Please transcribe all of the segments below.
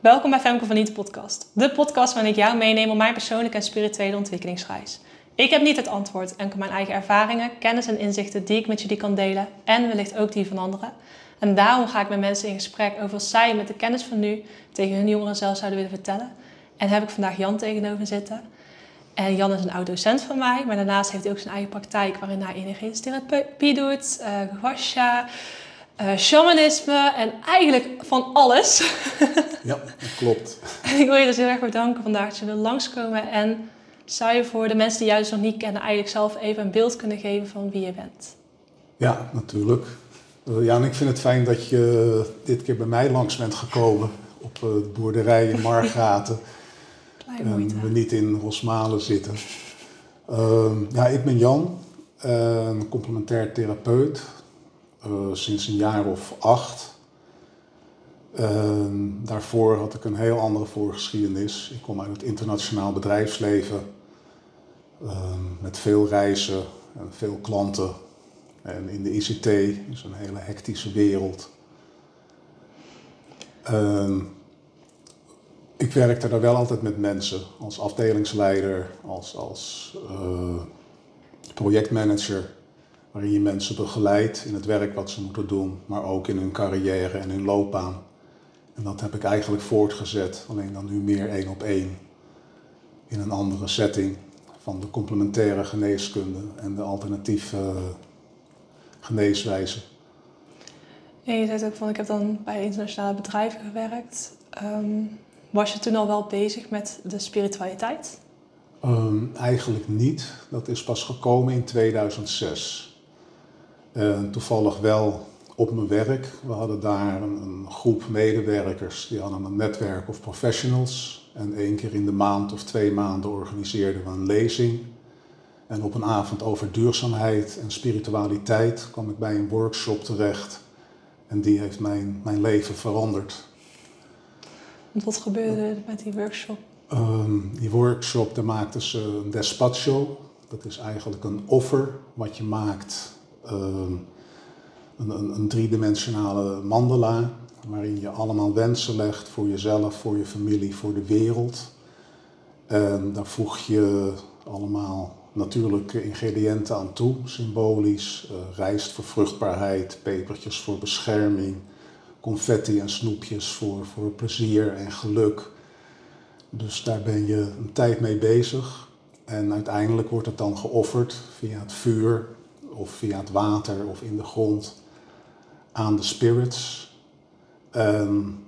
Welkom bij Femke van Niet podcast. De podcast waarin ik jou meeneem op mijn persoonlijke en spirituele ontwikkelingsreis. Ik heb niet het antwoord, enkel mijn eigen ervaringen, kennis en inzichten die ik met jullie kan delen en wellicht ook die van anderen. En daarom ga ik met mensen in gesprek over wat zij met de kennis van nu tegen hun jongeren zelf zouden willen vertellen. En heb ik vandaag Jan tegenover zitten. En Jan is een oud docent van mij, maar daarnaast heeft hij ook zijn eigen praktijk waarin hij energetische therapie doet, uh, uh, shamanisme en eigenlijk van alles. ja, dat klopt. Ik wil je dus heel erg bedanken vandaag dat je wil langskomen. En zou je voor de mensen die jou dus nog niet kennen eigenlijk zelf even een beeld kunnen geven van wie je bent? Ja, natuurlijk. Uh, ja, en ik vind het fijn dat je dit keer bij mij langs bent gekomen op uh, de boerderij in Margaten. en we niet in Rosmalen zitten. Uh, ja, ik ben Jan, een complementair therapeut, sinds een jaar of acht. Uh, daarvoor had ik een heel andere voorgeschiedenis. Ik kom uit het internationaal bedrijfsleven. Uh, met veel reizen en veel klanten. En in de ICT is een hele hectische wereld. Ehm, ik werkte daar wel altijd met mensen. Als afdelingsleider, als, als eh, projectmanager waarin je mensen begeleidt in het werk wat ze moeten doen, maar ook in hun carrière en hun loopbaan. En dat heb ik eigenlijk voortgezet, alleen dan nu meer één op één in een andere setting van de complementaire geneeskunde en de alternatieve geneeswijze. En je zei ook van ik heb dan bij internationale bedrijven gewerkt. Um, was je toen al wel bezig met de spiritualiteit? Um, eigenlijk niet. Dat is pas gekomen in 2006. Uh, toevallig wel op mijn werk. We hadden daar een, een, groep medewerkers, die hadden een netwerk of professionals. En één keer in de maand of twee maanden organiseerden we een lezing. En op een avond over duurzaamheid en spiritualiteit kwam ik bij een workshop terecht. En die heeft mijn, mijn leven veranderd. wat gebeurde met die workshop? Um, die workshop, daar maakten ze een despacho. Dat is eigenlijk een offer wat je maakt Ehm, een, een, een, driedimensionale mandala waarin je allemaal wensen legt voor jezelf, voor je familie, voor de wereld. En daar voeg je allemaal natuurlijke ingrediënten aan toe, symbolisch. Uh, rijst voor vruchtbaarheid, pepertjes voor bescherming, confetti en snoepjes voor, voor plezier en geluk. Dus daar ben je een tijd mee bezig. En uiteindelijk wordt het dan geofferd via het vuur of via het water of in de grond aan de spirits. Um,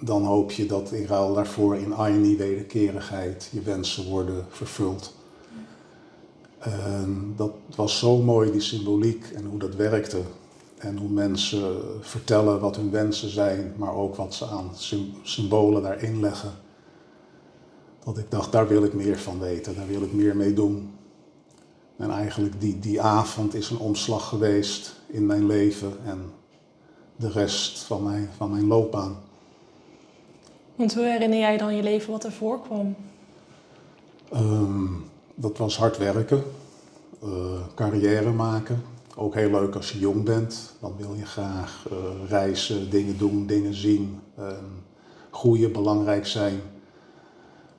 dan hoop je dat in ruil daarvoor in Aini wederkerigheid je wensen worden vervuld. Um, dat was zo mooi, die symboliek en hoe dat werkte. En hoe mensen vertellen wat hun wensen zijn, maar ook wat ze aan symbolen daarin leggen. Dat ik dacht, daar wil ik meer van weten, daar wil ik meer mee doen. En eigenlijk die, die avond is een omslag geweest in mijn leven en de rest van mijn, van mijn loopbaan. Want hoe herinner jij dan je leven wat er voorkwam? Um, dat was hard werken, uh, carrière maken. Ook heel leuk als je jong bent. Dan wil je graag uh, reizen, dingen doen, dingen zien, uh, groeien, belangrijk zijn.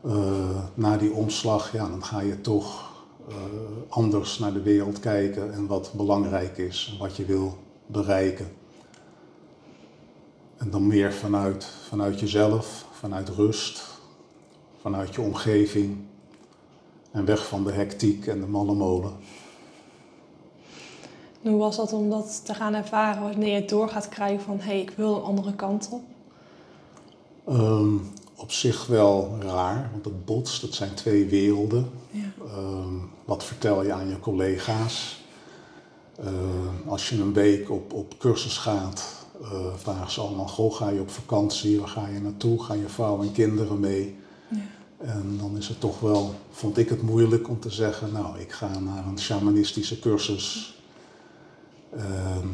Eh, na die omslag, ja, dan ga je toch anders naar de wereld kijken en wat belangrijk is wat je wil bereiken. En dan meer vanuit, vanuit jezelf, vanuit rust, vanuit je omgeving en weg van de hectiek en de malle molen. Hoe was dat om dat te gaan ervaren wanneer je het door gaat krijgen van hé, hey, ik wil een andere kant op? Um, op zich wel raar, want het botst, dat zijn twee werelden. Ja. Uh, wat vertel je aan je collega's? Uh, als je een week op, op cursus gaat, uh, vragen ze allemaal, goh, ga je op vakantie, waar ga je naartoe? Gaan je vrouw en kinderen mee? Ja. En dan is het toch wel, vond ik het moeilijk om te zeggen, nou, ik ga naar een shamanistische cursus. Ehm,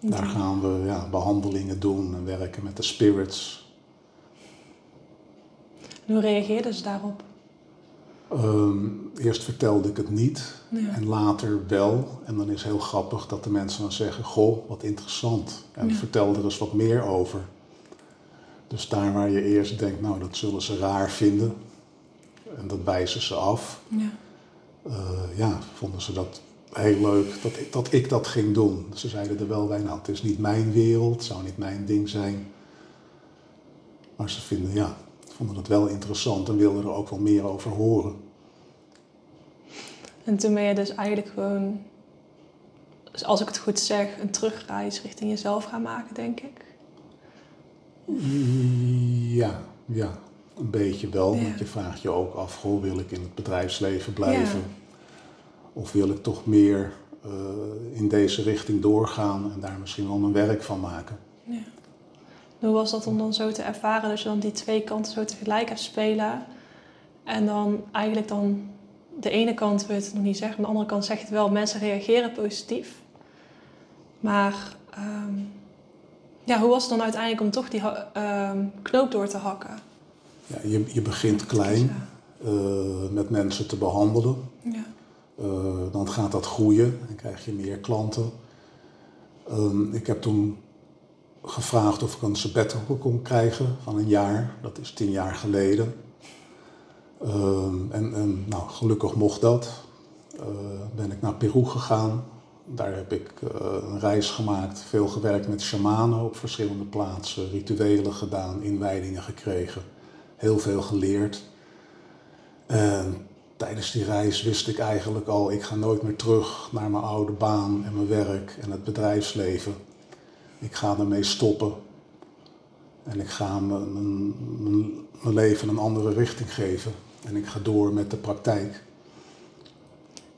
daar gaan we ja, behandelingen doen en werken met de spirits. Hoe reageerden ze daarop? Um, eerst vertelde ik het niet ja. en later wel. En dan is heel grappig dat de mensen dan zeggen: Goh, wat interessant. En ja. vertel er eens wat meer over. Dus daar waar je eerst denkt, nou dat zullen ze raar vinden en dat wijzen ze af, Ja. eh, ja, vonden ze dat heel leuk dat ik, dat ik dat ging doen. Ze zeiden er wel bij, nou het is niet mijn wereld, het zou niet mijn ding zijn. Maar ze vinden, ja, vonden het wel interessant en wilden er ook wel meer over horen. En toen ben je dus eigenlijk gewoon, als ik het goed zeg, een terugreis richting jezelf gaan maken, denk ik. Ja, ja, een beetje wel. Ja. Want je vraagt je ook af, goh, wil ik in het bedrijfsleven blijven? Ja. Of wil ik toch meer eh, in deze richting doorgaan en daar misschien wel mijn werk van maken? Ja. Hoe was dat om dan zo te ervaren dat je dan die twee kanten zo tegelijk hebt spelen? En dan eigenlijk dan de ene kant wil je het nog niet zeggen, maar de andere kant zeg je het wel, mensen reageren positief. Maar ehm, ja, hoe was het dan uiteindelijk om toch die ehm, knoop door te hakken? Ja, je, je begint klein eh, met mensen te behandelen. Ja. Eh, dan gaat dat groeien en krijg je meer klanten. Ehm, ik heb toen gevraagd of ik een sabbatical kon krijgen van een jaar. Dat is tien jaar geleden. Ehm, en, en nou, gelukkig mocht dat. Eh, ben ik naar Peru gegaan. Daar heb ik eh, een reis gemaakt, veel gewerkt met shamanen op verschillende plaatsen, rituelen gedaan, inwijdingen gekregen, heel veel geleerd. En tijdens die reis wist ik eigenlijk al, ik ga nooit meer terug naar mijn oude baan en mijn werk en het bedrijfsleven. Ik ga ermee stoppen. En ik ga mijn, mijn, mijn, leven een andere richting geven. En ik ga door met de praktijk.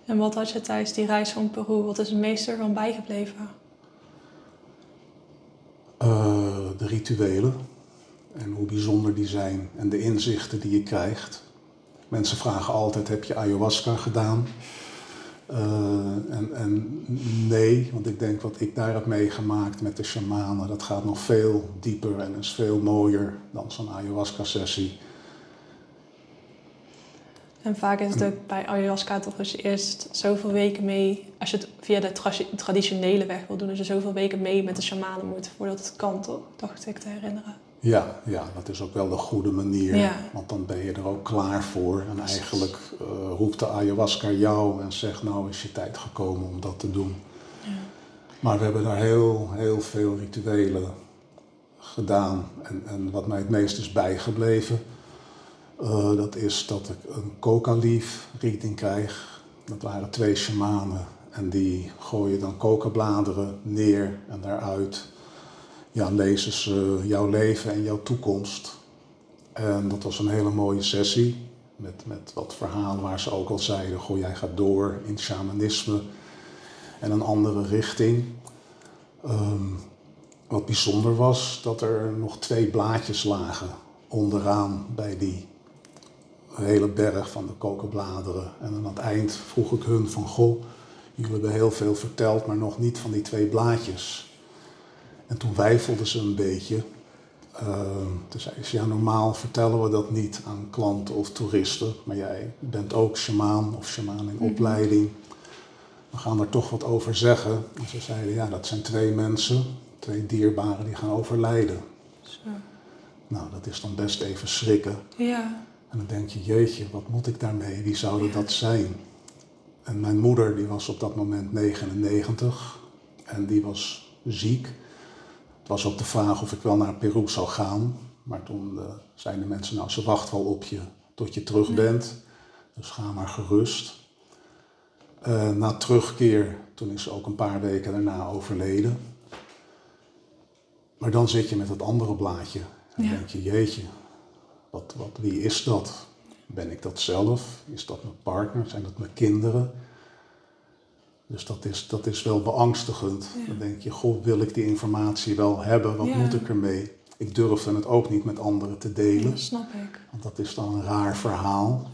En wat had je tijdens die reis van Peru, wat is het meest ervan bijgebleven? Eh, de rituelen en hoe bijzonder die zijn en de inzichten die je krijgt. Mensen vragen altijd, heb je ayahuasca gedaan? Eh, en, en nee, want ik denk wat ik daar heb meegemaakt met de shamanen, dat gaat nog veel dieper en is veel mooier dan zo'n ayahuasca-sessie. En vaak is het ook bij ayahuasca toch als je eerst zoveel weken mee, als je het via de tra- traditionele weg wil doen, dat je zoveel weken mee met de shamanen moet voordat het kan, toch? Dacht ik te herinneren. Ja, ja, dat is ook wel de goede manier. Ja. Want dan ben je er ook klaar voor. En eigenlijk eh, roept de ayahuasca jou en zegt nou is je tijd gekomen om dat te doen. Maar we hebben daar heel, heel veel rituelen gedaan. En, en wat mij het meest is bijgebleven, eh, dat is dat ik een coca-leaf reading krijg. Dat waren twee shamanen en die gooien dan coca-bladeren neer en daaruit ja, lezen ze jouw leven en jouw toekomst. En dat was een hele mooie sessie met, met wat verhalen waar ze ook al zeiden, goh jij gaat door in shamanisme en een andere richting. Ehm, wat bijzonder was, dat er nog twee blaadjes lagen onderaan bij die hele berg van de kokenbladeren. En aan het eind vroeg ik hun van, goh, jullie hebben heel veel verteld, maar nog niet van die twee blaadjes. En toen weifelden ze een beetje. Ehm, toen zei ze, ja normaal vertellen we dat niet aan klanten of toeristen, maar jij bent ook shamaan of shamaan in opleiding. We gaan er toch wat over zeggen. En ze zeiden, ja dat zijn twee mensen, twee dierbaren die gaan overlijden. Zo. Nou, dat is dan best even schrikken. Ja. En dan denk je, jeetje, wat moet ik daarmee? Wie zou dat zijn? En mijn moeder, die was op dat moment 99 en die was ziek. Het was ook de vraag of ik wel naar Peru zou gaan. Maar toen eh, zeiden de mensen, nou ze wacht wel op je tot je terug bent. Dus ga maar gerust. Eh, na terugkeer, toen is ze ook een paar weken daarna overleden. Maar dan zit je met het andere blaadje. En Ja. denk je, jeetje, wat, wat, wie is dat? Ben ik dat zelf? Is dat mijn partner? Zijn dat mijn kinderen? Dus dat is, dat is wel beangstigend. Ja. Dan denk je, goh, wil ik die informatie wel hebben? Wat Ja. moet ik ermee? Ik durfde het ook niet met anderen te delen. Dat snap ik. Want dat is dan een raar verhaal.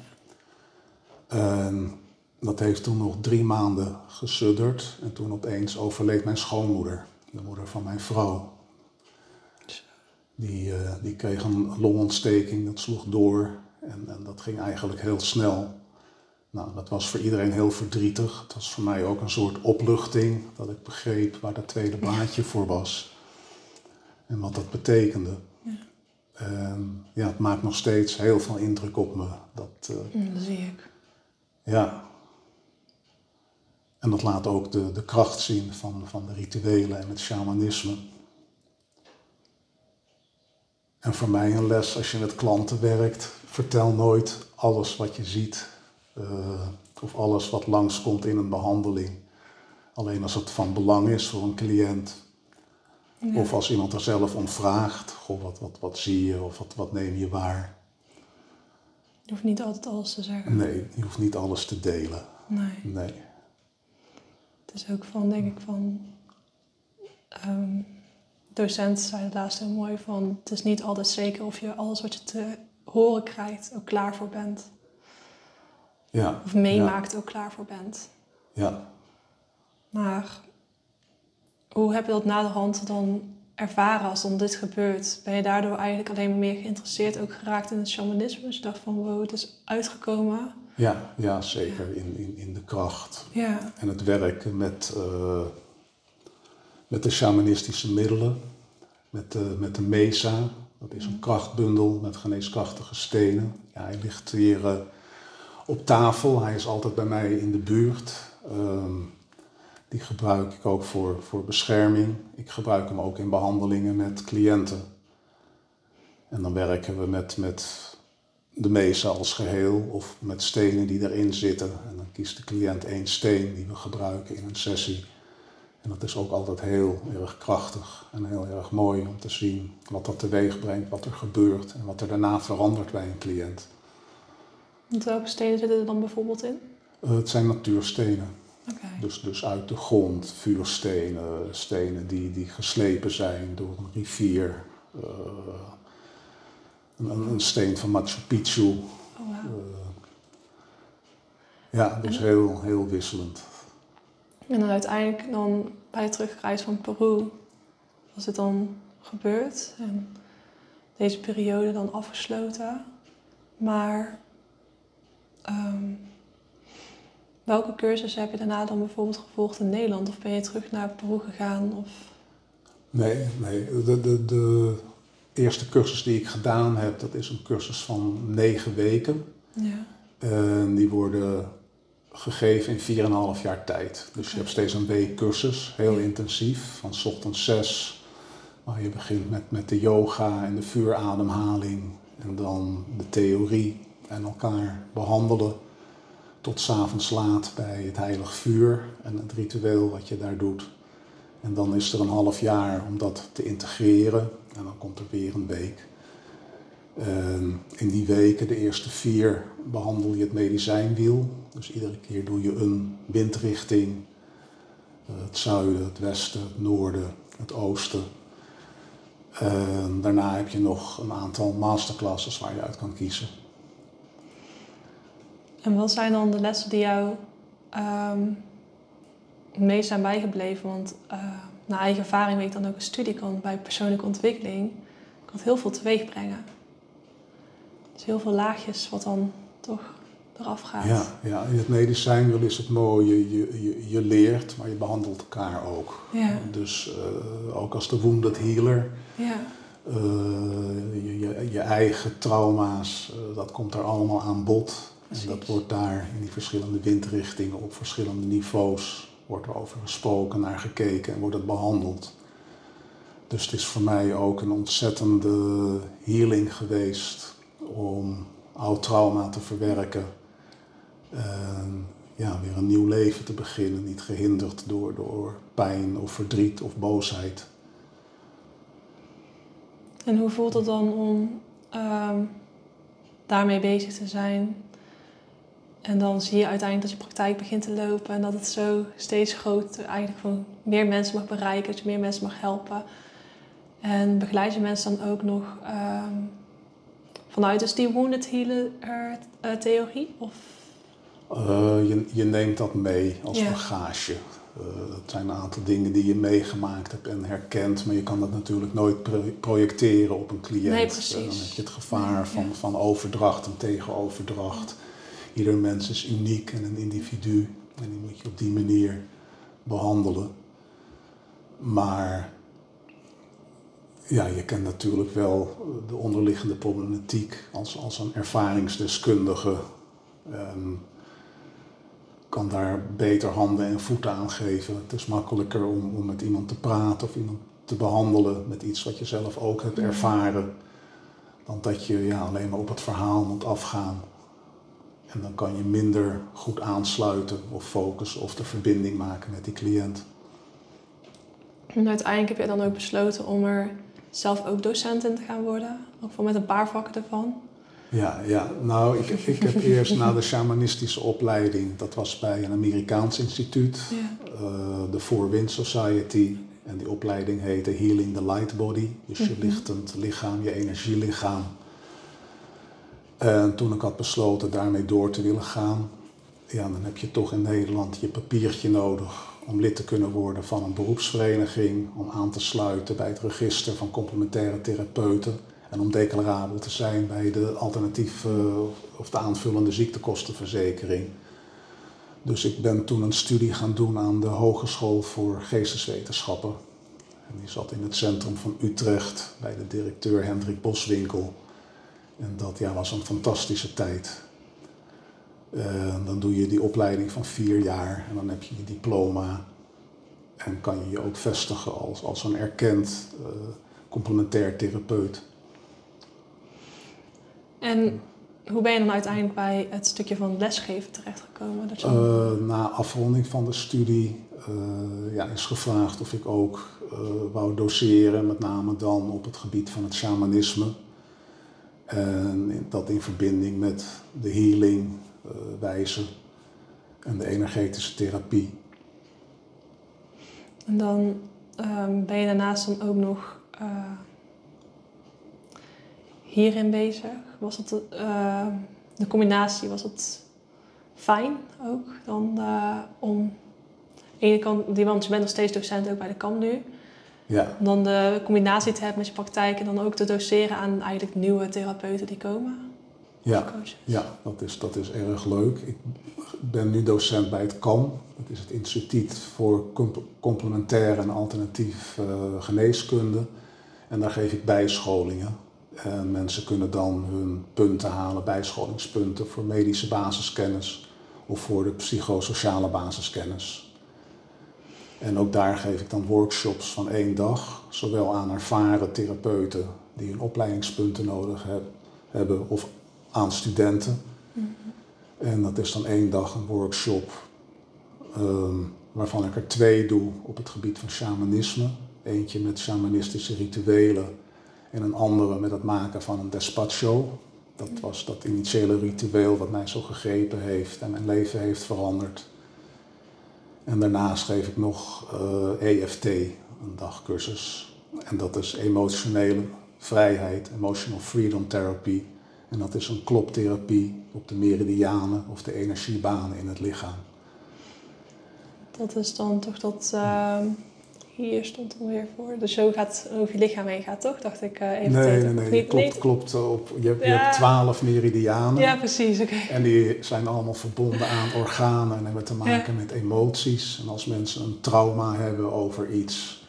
Dat heeft toen nog drie maanden gesudderd. En toen opeens overleed mijn schoonmoeder, de moeder van mijn vrouw. Die, eh, die kreeg een longontsteking, dat sloeg door. En, en dat ging eigenlijk heel snel. Nou, dat was voor iedereen heel verdrietig. Het was voor mij ook een soort opluchting, dat ik begreep waar dat tweede blaadje voor was. En wat dat betekende. Ja. En ja, het maakt nog steeds heel veel indruk op me. Dat, uh, dat zie ik. Ja. En dat laat ook de, de kracht zien van, van de rituelen en het shamanisme. En voor mij een les als je met klanten werkt, vertel nooit alles wat je ziet of alles wat langskomt in een behandeling. Alleen als het van belang is voor een cliënt. Of als iemand er zelf om vraagt, goh, wat, wat, wat zie je of wat, wat neem je waar. Je hoeft niet altijd alles te zeggen. Nee, je hoeft niet alles te delen. Nee. nee. Het is ook van, denk ik, van... Um, docenten zeiden laatst heel mooi van... Het is niet altijd zeker of je alles wat je te horen krijgt ook klaar voor bent. Ja. Of meemaakt ook klaar voor bent. Ja. Maar hoe heb je dat na de hand dan ervaren als dan dit gebeurt? Ben je daardoor eigenlijk alleen maar meer geïnteresseerd, ook geraakt in het shamanisme? Dus je dacht van wow, het is uitgekomen. Ja, ja zeker. In, in, in de kracht. Ja. En het werken met, uh, met de shamanistische middelen. Met de, met de mesa. Dat is een krachtbundel met geneeskrachtige stenen. Ja, hij ligt hier uh, op tafel. Hij is altijd bij mij in de buurt. Um, die gebruik ik ook voor, voor bescherming. Ik gebruik hem ook in behandelingen met cliënten. En dan werken we met, met de mesa als geheel of met stenen die erin zitten. En dan kiest de cliënt één steen die we gebruiken in een sessie. En dat is ook altijd heel erg krachtig en heel erg mooi om te zien wat dat teweeg brengt, wat er gebeurt en wat er daarna verandert bij een cliënt. Welke stenen zitten er dan bijvoorbeeld in? Uh, het zijn natuurstenen. Okay. Dus, dus uit de grond, vuurstenen, stenen die, die geslepen zijn door een rivier. Uh, een, een, steen van Machu Picchu. Oh, wow. uh, ja, dus heel, heel wisselend. En dan uiteindelijk dan bij de terugreis van Peru was het dan gebeurd en deze periode dan afgesloten. Maar um, welke cursussen heb je daarna dan bijvoorbeeld gevolgd in Nederland? Of ben je terug naar Peru gegaan? Of... Nee, nee. De, de, de eerste cursus die ik gedaan heb, dat is een cursus van negen weken. Ja. En die worden gegeven in 4,5 jaar tijd. Dus je hebt steeds een week cursus, heel intensief, van s ochtends 6, waar je begint met, met de yoga en de vuurademhaling en dan de theorie en elkaar behandelen tot s'avonds laat bij het heilig vuur en het ritueel wat je daar doet. En dan is er een half jaar om dat te integreren en dan komt er weer een week. En in die weken, de eerste vier, behandel je het medicijnwiel. Dus iedere keer doe je een windrichting. Het zuiden, het westen, het noorden, het oosten. En daarna heb je nog een aantal masterclasses waar je uit kan kiezen. En wat zijn dan de lessen die jou um, het meest zijn bijgebleven? Want uh, naar eigen ervaring weet ik dan ook een studie kan bij persoonlijke ontwikkeling kan heel veel teweeg brengen. Dus heel veel laagjes wat dan toch eraf gaat. Ja, ja in het medicijnwiel is het mooi, je, je, je leert, maar je behandelt elkaar ook. Ja. Dus uh, ook als de wounded healer, ja. uh, je, je, je, eigen trauma's, dat komt er allemaal aan bod. Precies. En dat wordt daar in die verschillende windrichtingen op verschillende niveaus wordt er over gesproken, naar gekeken en wordt het behandeld. Dus het is voor mij ook een ontzettende healing geweest om oud trauma te verwerken. En ja, weer een nieuw leven te beginnen, niet gehinderd door, door pijn of verdriet of boosheid. En hoe voelt het dan om um, daarmee bezig te zijn? En dan zie je uiteindelijk dat je praktijk begint te lopen en dat het zo steeds groter, eigenlijk gewoon meer mensen mag bereiken, dat je meer mensen mag helpen. En begeleid je mensen dan ook nog um, vanuit dus die wounded healer uh, theorie? Of? Uh, je, je, neemt dat mee als bagage. Uh, het zijn een aantal dingen die je meegemaakt hebt en herkent, maar je kan dat natuurlijk nooit pro- projecteren op een cliënt. Nee, precies. dan heb je het gevaar van, van overdracht en tegenoverdracht. Ieder mens is uniek en een individu en die moet je op die manier behandelen. Maar ja, je kent natuurlijk wel de onderliggende problematiek als, als een ervaringsdeskundige. Um, kan daar beter handen en voeten aan geven. Het is makkelijker om, om met iemand te praten of iemand te behandelen met iets wat je zelf ook hebt ervaren. Dan dat je ja, alleen maar op het verhaal moet afgaan. En dan kan je minder goed aansluiten of focussen of de verbinding maken met die cliënt. En uiteindelijk heb je dan ook besloten om er zelf ook docent in te gaan worden, of met een paar vakken ervan. Ja, ja. nou, ik, ik heb eerst na de shamanistische opleiding, dat was bij een Amerikaans instituut, ja. uh, de Four Wind Society. En die opleiding heette Healing the Light Body, dus je mhm. lichtend lichaam, je energielichaam. En toen ik had besloten daarmee door te willen gaan, ja, dan heb je toch in Nederland je papiertje nodig om lid te kunnen worden van een beroepsvereniging, om aan te sluiten bij het register van complementaire therapeuten en om declarabel te zijn bij de alternatieve of de aanvullende ziektekostenverzekering. Dus ik ben toen een studie gaan doen aan de Hogeschool voor Geesteswetenschappen. En die zat in het centrum van Utrecht bij de directeur Hendrik Boswinkel. En dat ja, was een fantastische tijd. En dan doe je die opleiding van vier jaar en dan heb je je diploma. En kan je je ook vestigen als, als een erkend uh, complementair therapeut. En hoe ben je dan uiteindelijk bij het stukje van lesgeven terechtgekomen? Dat uh, na afronding van de studie ja, is gevraagd of ik ook wou doseren, met name dan op het gebied van het shamanisme. En dat in verbinding met de healing wijze en de energetische therapie. En dan um, ben je daarnaast dan ook nog hierin bezig? Was het, uh, de combinatie, was het fijn ook dan uh, om... Aan de kant, want je bent nog steeds docent ook bij de KAM nu. Ja. Om dan de combinatie te hebben met je praktijk en dan ook te doseren aan eigenlijk nieuwe therapeuten die komen. Ja, ja dat, is, dat is erg leuk. Ik ben nu docent bij het KAM. Dat is het Instituut voor Complementaire en Alternatief uh, Geneeskunde. En daar geef ik bijscholingen. En mensen kunnen dan hun punten halen, bijscholingspunten voor medische basiskennis of voor de psychosociale basiskennis. En ook daar geef ik dan workshops van één dag, zowel aan ervaren therapeuten die hun opleidingspunten nodig hebben of aan studenten. Mm-hmm. En dat is dan één dag een workshop um, waarvan ik er twee doe op het gebied van shamanisme. Eentje met shamanistische rituelen en een andere met het maken van een despacho. Dat was dat initiële ritueel wat mij zo gegrepen heeft en mijn leven heeft veranderd. En daarnaast geef ik nog EFT, eh, e een dagcursus. En dat is emotionele vrijheid, emotional freedom therapy. En dat is een kloptherapie op de meridianen of de energiebanen in het lichaam. Dat is dan toch dat uh, hier stond het weer voor. Dus zo gaat over je lichaam heen gaat, toch? Dacht ik uh, even. Nee, nee, nee. Niet, klopt, klopt op. Je, hebt, je hebt twaalf meridianen. Ja, precies. Oké. En die zijn allemaal verbonden aan organen en hebben te maken met emoties. En als mensen een trauma hebben over iets,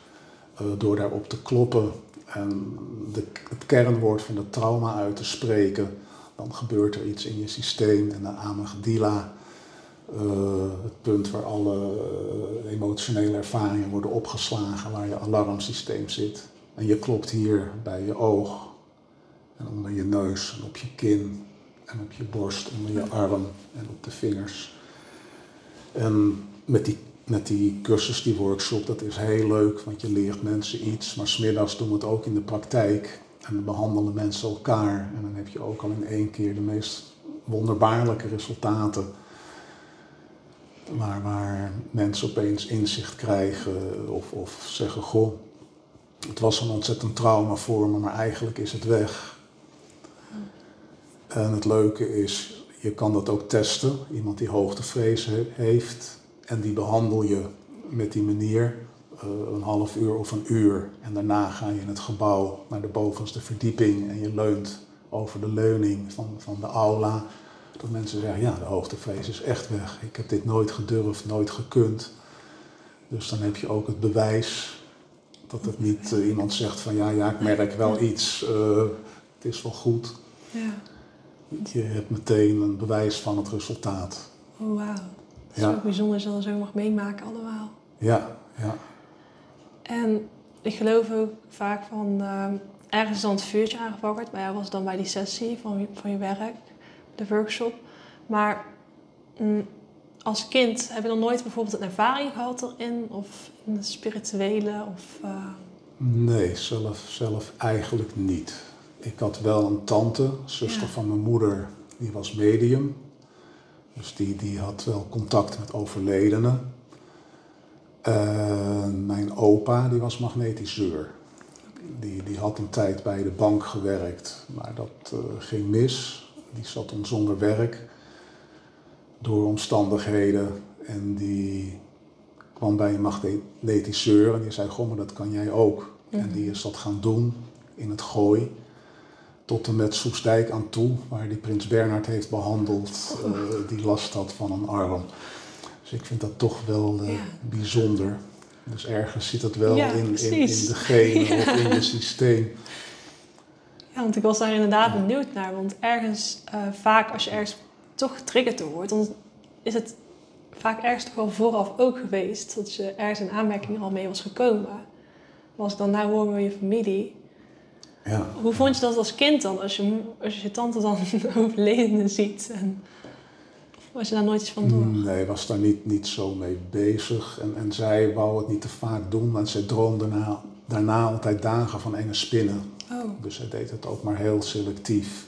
uh, door daarop te kloppen en de, het kernwoord van het trauma uit te spreken, dan gebeurt er iets in je systeem en de amygdala het punt waar alle uh, emotionele ervaringen worden opgeslagen, waar je alarmsysteem zit. En je klopt hier bij je oog en onder je neus en op je kin en op je borst, onder je arm en op de vingers. En met die, met die cursus, die workshop, dat is heel leuk, want je leert mensen iets, maar smiddags doen we het ook in de praktijk. En dan behandelen mensen elkaar en dan heb je ook al in één keer de meest wonderbaarlijke resultaten waar, waar mensen opeens inzicht krijgen of, of zeggen, goh, het was een ontzettend trauma voor me, maar eigenlijk is het weg. En het leuke is, je kan dat ook testen. Iemand die hoogtevrees heeft en die behandel je met die manier uh, een half uur of een uur. En daarna ga je in het gebouw naar de bovenste verdieping en je leunt over de leuning van, van de aula. Dat mensen zeggen, ja, de hoogtevrees is echt weg. Ik heb dit nooit gedurfd, nooit gekund. Dus dan heb je ook het bewijs Dat het niet eh, iemand zegt van ja, ja, ik merk wel iets, eh, het is wel goed. Ja. Je hebt meteen een bewijs van het resultaat. Oh, wauw. Het is Ja. ook bijzonder als je dat zo mag meemaken allemaal. Ja, ja. En ik geloof ook vaak van ehm, ergens is dan het vuurtje aangewakkerd. Bij jou was dan bij die sessie van van je werk, de workshop. Maar mm, als kind heb je dan nooit bijvoorbeeld een ervaring gehad erin? Of in het spirituele? Of, eh, Nee, zelf, zelf eigenlijk niet. Ik had wel een tante, zuster Ja. van mijn moeder, die was medium. Dus die, die had wel contact met overledenen. Eh, mijn opa, die was magnetiseur. Die, die had een tijd bij de bank gewerkt, maar dat eh, ging mis. Die zat dan zonder werk door omstandigheden. En die kwam bij een magnetiseur en die zei, goh, maar dat kan jij ook. En Mhm. die is dat gaan doen in het gooi. Tot en met Soestdijk aan toe, waar die prins Bernhard heeft behandeld, Oh. eh, die last had van een arm. Dus ik vind dat toch wel eh, Ja. bijzonder. Dus ergens zit het wel Ja, in, in, in de genen Ja. of in het systeem. Ja, want ik was daar inderdaad Ja. benieuwd naar. Want ergens, eh, vaak als je ergens toch getriggerd door wordt, dan is het vaak ergens toch wel vooraf ook geweest. Dat je ergens in aanmerking al mee was gekomen. Maar als ik dan nou hoor met je familie. Ja. Hoe vond je dat als kind dan? Als je, als je je tante dan overledene ziet. En, was je daar nooit iets van door? Nee, was daar niet, niet zo mee bezig. En, en zij wou het niet te vaak doen, want zij droomde daarna, daarna altijd dagen van enge spinnen. Oh. Dus zij deed het ook maar heel selectief.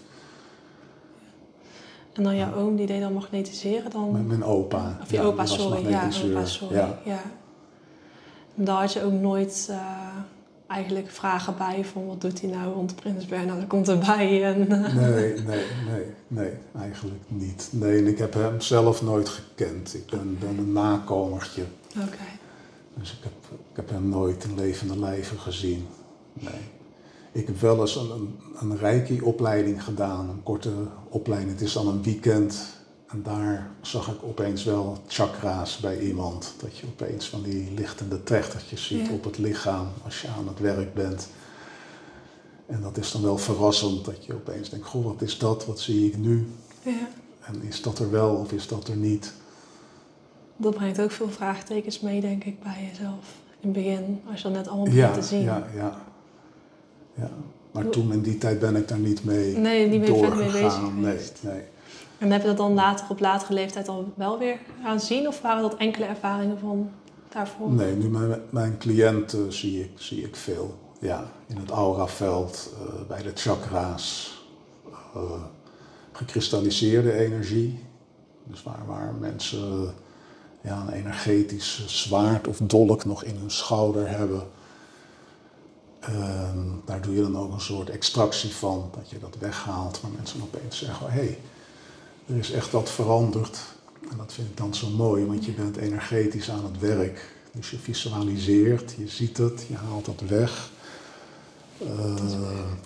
En dan jouw oom, die deed dan magnetiseren dan? Met mijn opa. Of je Ja, opa, sorry. Ja, opa, sorry. Ja. Ja. En daar had je ook nooit eh, eigenlijk vragen bij van wat doet hij nou? Want Prins Bernhard komt erbij. En, eh, Nee, nee, nee, nee, eigenlijk niet. Nee, en ik heb hem zelf nooit gekend. Ik ben, ben een nakomertje. Oké. Dus ik heb, ik heb hem nooit in levende lijven gezien. Nee. Ik heb wel eens een, een, een reiki-opleiding gedaan, een korte opleiding. Het is dan een weekend. En daar zag ik opeens wel chakra's bij iemand. Dat je opeens van die lichtende trechtertjes ziet Ja. op het lichaam als je aan het werk bent. En dat is dan wel verrassend, dat je opeens denkt, goh, wat is dat? Wat zie ik nu? Ja. En is dat er wel of is dat er niet? Dat brengt ook veel vraagtekens mee, denk ik, bij jezelf. In het begin, als je dat net allemaal begint te zien. Ja, ja. Ja. Maar toen in die tijd ben ik daar niet mee Nee, niet meer verder mee bezig nee, geweest. nee. En heb je dat dan later, op latere leeftijd, al wel weer gaan zien? Of waren dat enkele ervaringen van daarvoor? Nee, nu mijn, mijn cliënten zie ik, zie ik veel. Ja, in het auraveld, eh, bij de chakra's, eh, gekristalliseerde energie. Dus waar, waar mensen ja, een energetisch zwaard of dolk nog in hun schouder hebben. Ehm, daar doe je dan ook een soort extractie van, dat je dat weghaalt. Maar mensen opeens zeggen, hé, hey, er is echt wat veranderd. En dat vind ik dan zo mooi, want je bent energetisch aan het werk. Dus je visualiseert, je ziet het, je haalt dat weg. Eh,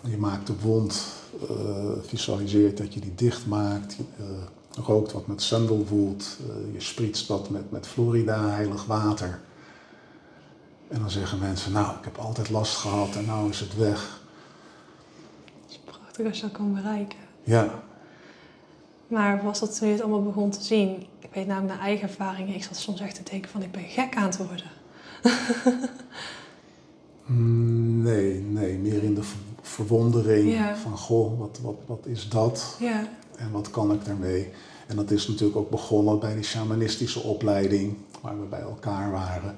je maakt de wond, eh, visualiseert dat je die dicht maakt. Eh, rookt wat met sandalwood, eh, je spritst wat met, met Florida, heilig water. En dan zeggen mensen, nou, ik heb altijd last gehad en nou is het weg. Het is prachtig als je dat kan bereiken. Ja, Maar was dat toen je het allemaal begon te zien? Ik weet namelijk naar eigen ervaringen. Ik zat soms echt te denken van ik ben gek aan het worden. Mm, nee, nee, meer in de ver- verwondering Ja. van, goh, wat, wat, wat is dat? Ja, En wat kan ik daarmee? En dat is natuurlijk ook begonnen bij die shamanistische opleiding, waar we bij elkaar waren.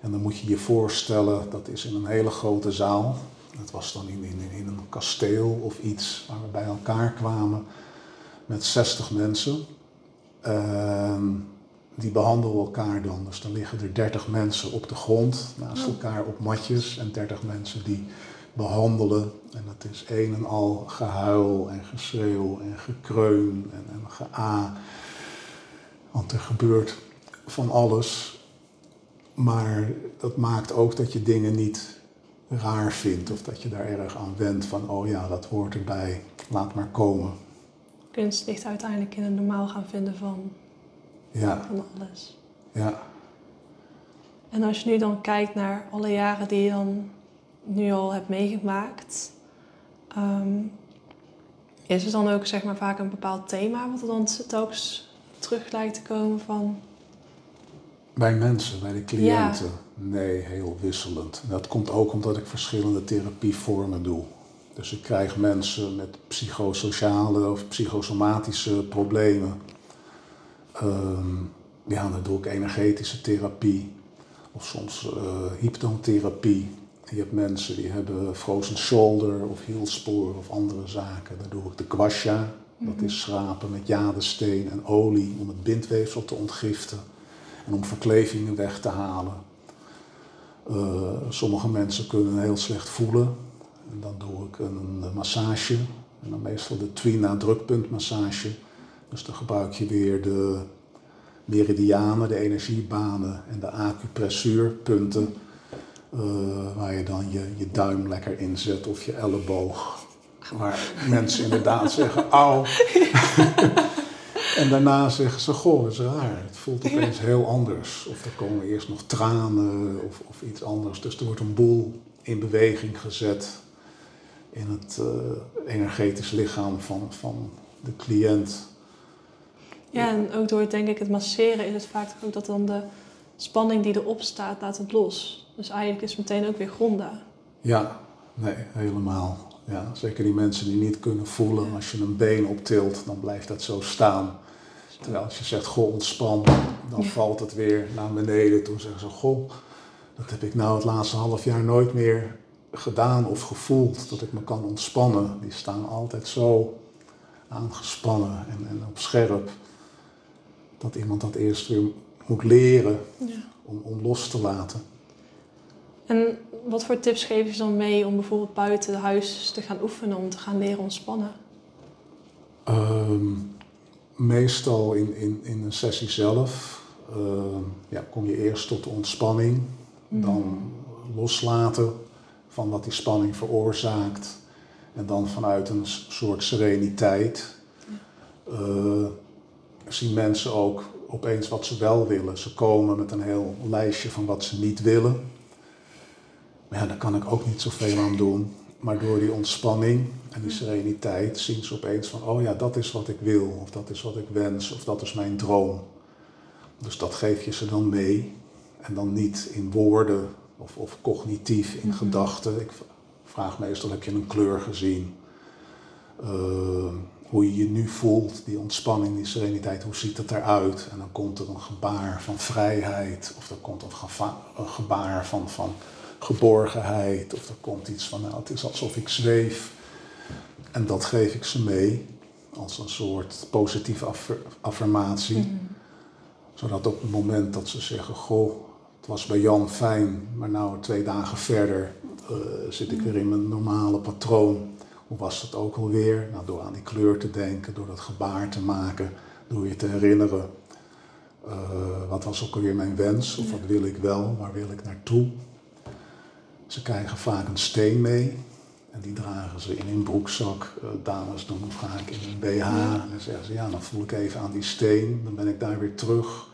En dan moet je je voorstellen, dat is in een hele grote zaal. Dat was dan in, in, in een kasteel of iets waar we bij elkaar kwamen met 60 mensen. Ehm, die behandelen elkaar dan. Dus dan liggen er 30 mensen op de grond naast Oh. elkaar op matjes en 30 mensen die behandelen. En het is een en al gehuil en geschreeuw en gekreun en, en gea. Want er gebeurt van alles. Maar dat maakt ook dat je dingen niet raar vindt of dat je daar erg aan wendt van oh ja, dat hoort erbij, laat maar komen. kunst ligt uiteindelijk in het normaal gaan vinden van, Ja, van alles. ja. En als je nu dan kijkt naar alle jaren die je dan nu al hebt meegemaakt, ehm, is er dan ook zeg maar vaak een bepaald thema wat er dan telkens terug lijkt te komen van? Bij mensen, bij de cliënten? Nee, heel wisselend. Dat komt ook omdat ik verschillende therapievormen doe. Dus ik krijg mensen met psychosociale of psychosomatische problemen. Ehm, ja, dan doe ik energetische therapie of soms uh, hypnotherapie. Je hebt mensen die hebben frozen shoulder of hielspoor of andere zaken. Daar doe ik de guasha, dat mhm. is schrapen met jadesteen en olie om het bindweefsel te ontgiften en om verklevingen weg te halen. Uh, sommige mensen kunnen heel slecht voelen en dan doe ik een, massage en dan meestal de Twina drukpuntmassage. Dus dan gebruik je weer de meridianen, de energiebanen en de acupressuurpunten. Uh, waar je dan je, je duim lekker inzet of je elleboog. Waar mensen inderdaad zeggen, auw. en daarna zeggen ze, goh, dat is raar. Het voelt opeens heel anders. Of er komen eerst nog tranen of, of iets anders. Dus er wordt een boel in beweging gezet in het uh, energetisch lichaam van, van de cliënt. Ja, en ook door denk ik het masseren is het vaak ook dat dan de spanning die erop staat, laat het los. Dus eigenlijk is het meteen ook weer gronden. Ja, nee, helemaal. Ja, zeker die mensen die niet kunnen voelen. Als je een been optilt, dan blijft dat zo staan. Terwijl als je zegt, goh, ontspan, dan valt het weer naar beneden. Toen zeggen ze, goh, dat heb ik nou het laatste half jaar nooit meer gedaan of gevoeld. Dat ik me kan ontspannen. Die staan altijd zo aangespannen en, en op scherp dat iemand dat eerst weer moet leren ja. om, om los te laten. En wat voor tips geef je dan mee om bijvoorbeeld buiten huis te gaan oefenen om te gaan leren ontspannen? Ehm, meestal in, in, in een sessie zelf ehm, ja, kom je eerst tot de ontspanning, mhm. dan loslaten van wat die spanning veroorzaakt en dan vanuit een soort sereniteit. Uh, zien mensen ook opeens wat ze wel willen. Ze komen met een heel lijstje van wat ze niet willen. Maar ja, daar kan ik ook niet zoveel aan doen. Maar door die ontspanning en die sereniteit zien ze opeens van, oh ja, dat is wat ik wil, of dat is wat ik wens, of dat is mijn droom. Dus dat geef je ze dan mee. En dan niet in woorden of, of cognitief in mhm. gedachten. Ik vraag meestal, heb je een kleur gezien? Uh, hoe je je nu voelt, die ontspanning, die sereniteit, hoe ziet het eruit? En dan komt er een gebaar van vrijheid, of er komt een, een gebaar van, van geborgenheid, of er komt iets van, nou, het is alsof ik zweef. En dat geef ik ze mee als een soort positieve affirmatie. Mhm. Zodat op het moment dat ze zeggen, goh, het was bij Jan fijn, maar nou twee dagen verder uh, zit ik weer in mijn normale patroon hoe was dat ook alweer? Nou, door aan die kleur te denken, door dat gebaar te maken, door je te herinneren. Uh, wat was ook alweer mijn wens? Of wat wil ik wel? Waar wil ik naartoe? Ze krijgen vaak een steen mee. En die dragen ze in een broekzak. Uh, dames doen vaak in een BH. En dan zeggen ze, ja, dan voel ik even aan die steen. Dan ben ik daar weer terug.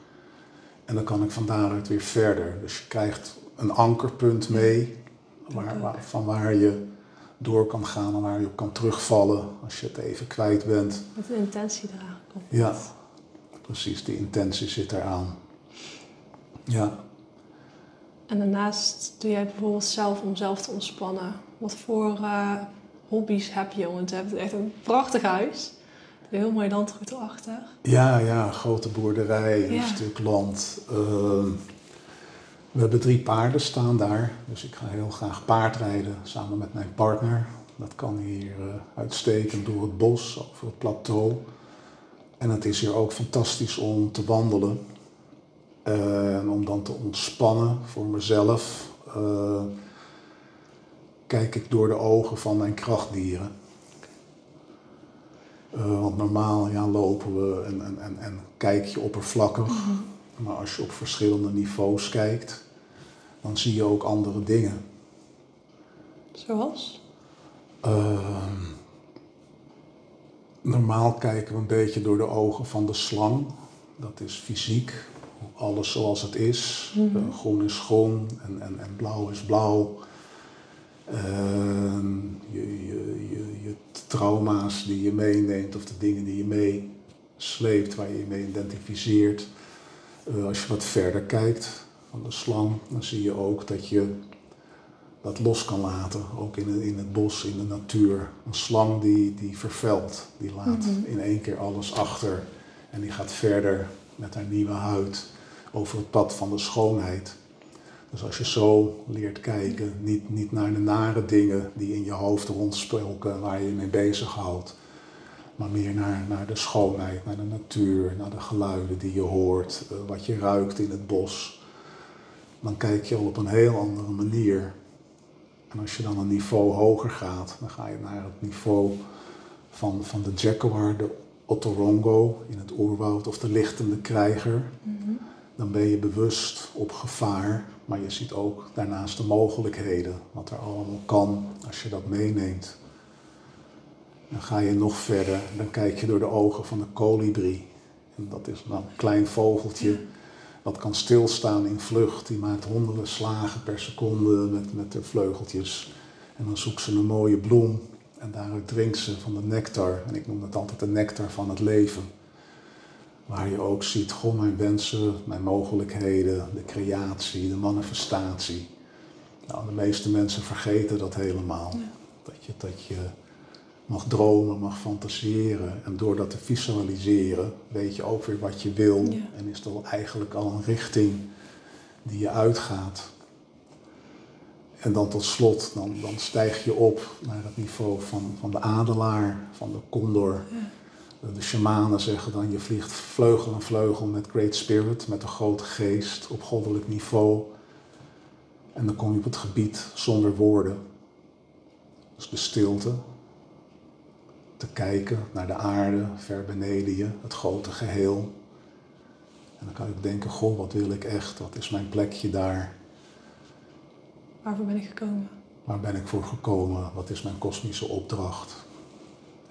En dan kan ik van daaruit weer verder. Dus je krijgt een ankerpunt mee. Waar, waar, van waar je door kan gaan en waar je op kan terugvallen als je het even kwijt bent. Met een intentie eraan komt. Ja, precies, die intentie zit eraan. Ja. En daarnaast doe jij bijvoorbeeld zelf om zelf te ontspannen. Wat voor uh, hobby's heb je? Want je hebt echt een prachtig huis. Een heel mooi landgoed erachter. Ja, ja, grote boerderij, een stuk land. Uh, we hebben drie paarden staan daar, dus ik ga heel graag paardrijden samen met mijn partner. Dat kan hier uh, uitstekend door het bos, over het plateau. En het is hier ook fantastisch om te wandelen. En om dan te ontspannen voor mezelf, uh, kijk ik door de ogen van mijn krachtdieren. want normaal ja, lopen we en, en, en, en kijk je oppervlakkig. Mhm. Maar als je op verschillende niveaus kijkt, dan zie je ook andere dingen. Zoals? Uh, normaal kijken we een beetje door de ogen van de slang. Dat is fysiek. Alles zoals het is. Eh, groen is groen en, en, en blauw is blauw. Ehm, je, je, je, je trauma's die je meeneemt of de dingen die je meesleept, waar je je mee identificeert. Eh, als je wat verder kijkt van de slang, dan zie je ook dat je dat los kan laten, ook in, in het bos, in de natuur. Een slang die, die vervuilt, die laat in één keer alles achter en die gaat verder met haar nieuwe huid over het pad van de schoonheid. Dus als je zo leert kijken, niet, niet naar de nare dingen die in je hoofd rondspulken, waar je je mee bezighoudt, maar meer naar, naar de schoonheid, naar de natuur, naar de geluiden die je hoort, eh, wat je ruikt in het bos, dan kijk je al op een heel andere manier. En als je dan een niveau hoger gaat, dan ga je naar het niveau van, van de jaguar, de otorongo in het oerwoud of de lichtende krijger. Dan ben je bewust op gevaar, maar je ziet ook daarnaast de mogelijkheden, wat er allemaal kan als je dat meeneemt. Dan ga je nog verder, dan kijk je door de ogen van de kolibrie. En dat is dan een klein vogeltje dat kan stilstaan in vlucht. Die maakt honderden slagen per seconde met, met de vleugeltjes. En dan zoekt ze een mooie bloem en daaruit drinkt ze van de nectar. En ik noem dat altijd de nectar van het leven. Waar je ook ziet, goh, mijn wensen, mijn mogelijkheden, de creatie, de manifestatie. Nou, de meeste mensen vergeten dat helemaal. Dat, je, dat je mag dromen, mag fantaseren. En door dat te visualiseren weet je ook weer wat je wil. En is er eigenlijk al een richting die je uitgaat. En dan tot slot, dan, dan stijg je op naar het niveau van, van de adelaar, van de condor. De shamanen zeggen dan, je vliegt vleugel aan vleugel met great spirit, met een grote geest op goddelijk niveau. En dan kom je op het gebied zonder woorden. Dus de stilte, te kijken naar de aarde, ver beneden je, het grote geheel. En dan kan ik denken, goh, wat wil ik echt? Wat is mijn plekje daar? Waarvoor ben ik gekomen? Waar ben ik voor gekomen? Wat is mijn kosmische opdracht?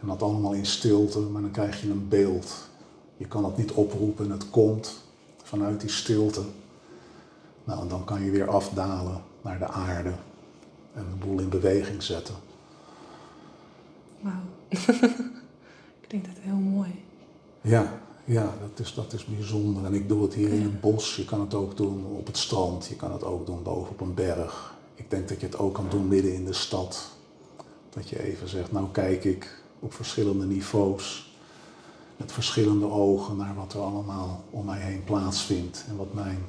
En dat allemaal in stilte, maar dan krijg je een beeld. Je kan het niet oproepen, het komt vanuit die stilte. Nou, en dan kan je weer afdalen naar de aarde en de boel in beweging zetten. Wauw. Klinkt het heel mooi. Ja, ja dat, is, dat is bijzonder. En ik doe het hier in het bos. Je kan het ook doen op het strand. Je kan het ook doen boven op een berg. Ik denk dat je het ook kan doen midden in de stad. Dat je even zegt, nou kijk ik op verschillende niveaus. Met verschillende ogen naar wat er allemaal om mij heen plaatsvindt. En wat mijn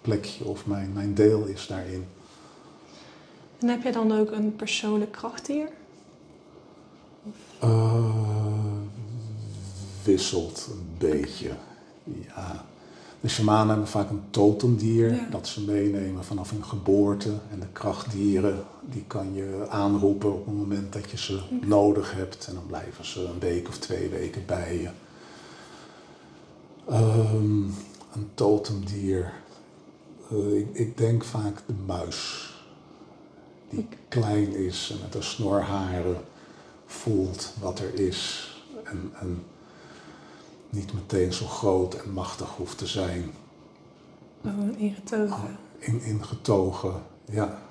plekje of mijn, mijn deel is daarin. En heb je dan ook een persoonlijk krachtdier? Uh, wisselt een beetje. Ja. De shamanen hebben vaak een totemdier dat ze meenemen vanaf hun geboorte. En de krachtdieren die kan je aanroepen op het moment dat je ze nodig hebt. En dan blijven ze een week of twee weken bij je. Um, een totemdier. Uh, ik, ik, denk vaak de muis. Die klein is en met een snorharen voelt wat er is. En, en niet meteen zo groot en machtig hoeft te zijn. Ingetogen. Ah, in, ingetogen, ja.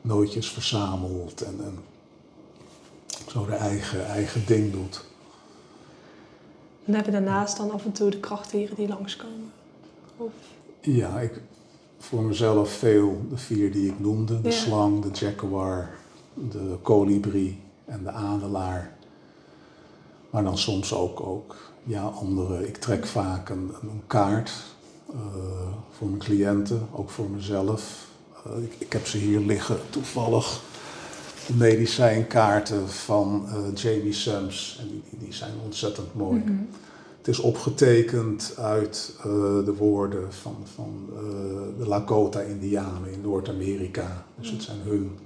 Nootjes verzameld en, en zo de eigen, eigen ding doet. En heb je daarnaast dan af en toe de krachtdieren die langskomen? Of? Ja, ik, voor mezelf veel de vier die ik noemde. De slang, de jaguar, de kolibrie en de adelaar. Maar dan soms ook, ook ja, andere. Ik trek vaak een, een kaart uh, voor mijn cliënten, ook voor mezelf. Uh, ik, ik, heb ze hier liggen toevallig. De medicijnkaarten van uh, Jamie Sums. En die, die, zijn ontzettend mooi. Mm -hmm. Het is opgetekend uit de woorden van, van de Lakota-Indianen in Noord-Amerika. Dus het zijn hun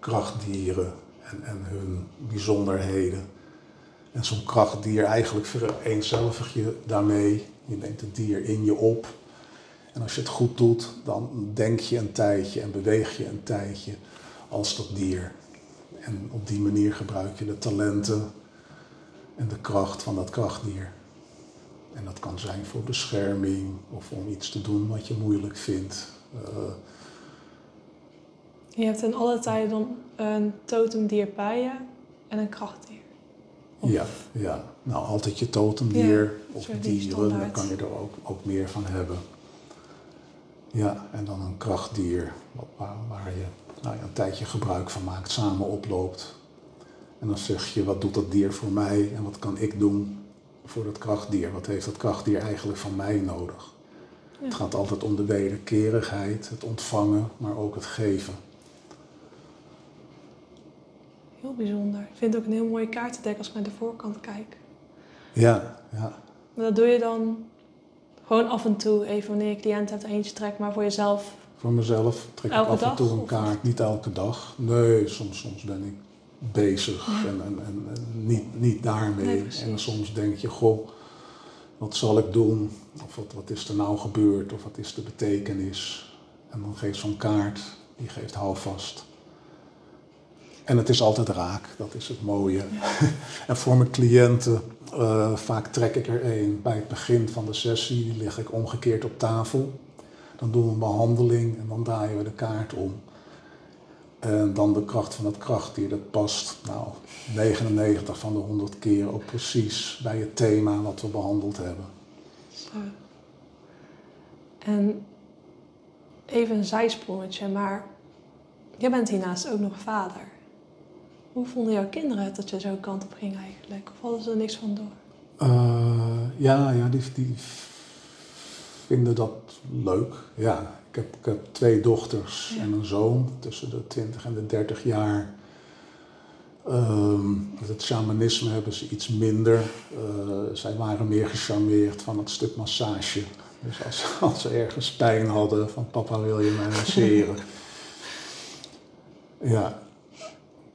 krachtdieren en, en hun bijzonderheden. En zo'n krachtdier, eigenlijk vereenzelvig je daarmee. Je neemt het dier in je op. En als je het goed doet, dan denk je een tijdje en beweeg je een tijdje als dat dier. En op die manier gebruik je de talenten en de kracht van dat krachtdier. En dat kan zijn voor bescherming of om iets te doen wat je moeilijk vindt. Uh, je hebt in alle tijden een totemdier bij je en een krachtdier. Ja, ja, nou altijd je totemdier of dieren, daar kan je er ook, ook meer van hebben. Ja, en dan een krachtdier waar, waar je nou ja, een tijdje gebruik van maakt, samen oploopt. En dan zeg je, wat doet dat dier voor mij en wat kan ik doen voor dat krachtdier? Wat heeft dat krachtdier eigenlijk van mij nodig? Het gaat altijd om de wederkerigheid, het ontvangen, maar ook het geven. Heel bijzonder. Ik vind het ook een heel mooie kaartendek als ik naar de voorkant kijk. Ja, ja. Maar dat doe je dan gewoon af en toe, even wanneer je cliënt hebt eentje trekt, maar voor jezelf? Voor mezelf trek ik af en toe een kaart. Niet elke dag. Nee, soms, soms ben ik bezig en, en, en, niet, niet daarmee. en soms denk je, goh, wat zal ik doen? Of wat, wat is er nou gebeurd? Of wat is de betekenis? En dan geeft zo'n kaart, die geeft houvast. En het is altijd raak, dat is het mooie. en voor mijn cliënten, uh, vaak trek ik er een bij het begin van de sessie, lig ik omgekeerd op tafel. Dan doen we een behandeling en dan draaien we de kaart om. En dan de kracht van het krachtdier, dat past nou 99 van de 100 keer ook precies bij het thema wat we behandeld hebben. En even een zijsprongetje, maar jij bent hiernaast ook nog vader. Hoe vonden jouw kinderen het dat je zo kant op ging eigenlijk? Of hadden ze er niks van door? Uh, ja, ja die, die vinden dat leuk. Ja, ik heb, ik heb twee dochters en een zoon tussen de 20 en de 30 jaar. Um, het shamanisme hebben ze iets minder. Uh, zij waren meer gecharmeerd van het stuk massage. Dus als, als ze ergens pijn hadden, van papa wil je mij masseren. ja,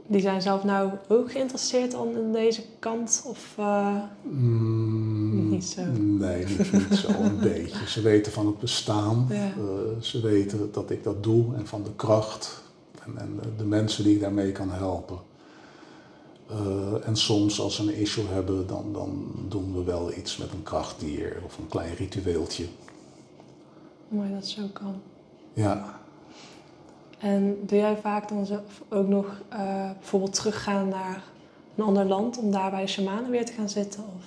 die zijn zelf nou ook geïnteresseerd in deze kant? Of uh, mm, niet zo? Nee, niet, niet zo. Een beetje. Ze weten van het bestaan. Uh, ze weten dat ik dat doe en van de kracht. En, en de mensen die ik daarmee kan helpen. Uh, en soms als ze een issue hebben, dan, dan doen we wel iets met een krachtdier of een klein ritueeltje. Mooi dat zo kan. Ja. En doe jij vaak dan ook nog uh, bijvoorbeeld teruggaan naar een ander land om daar bij de shamanen weer te gaan zitten? Of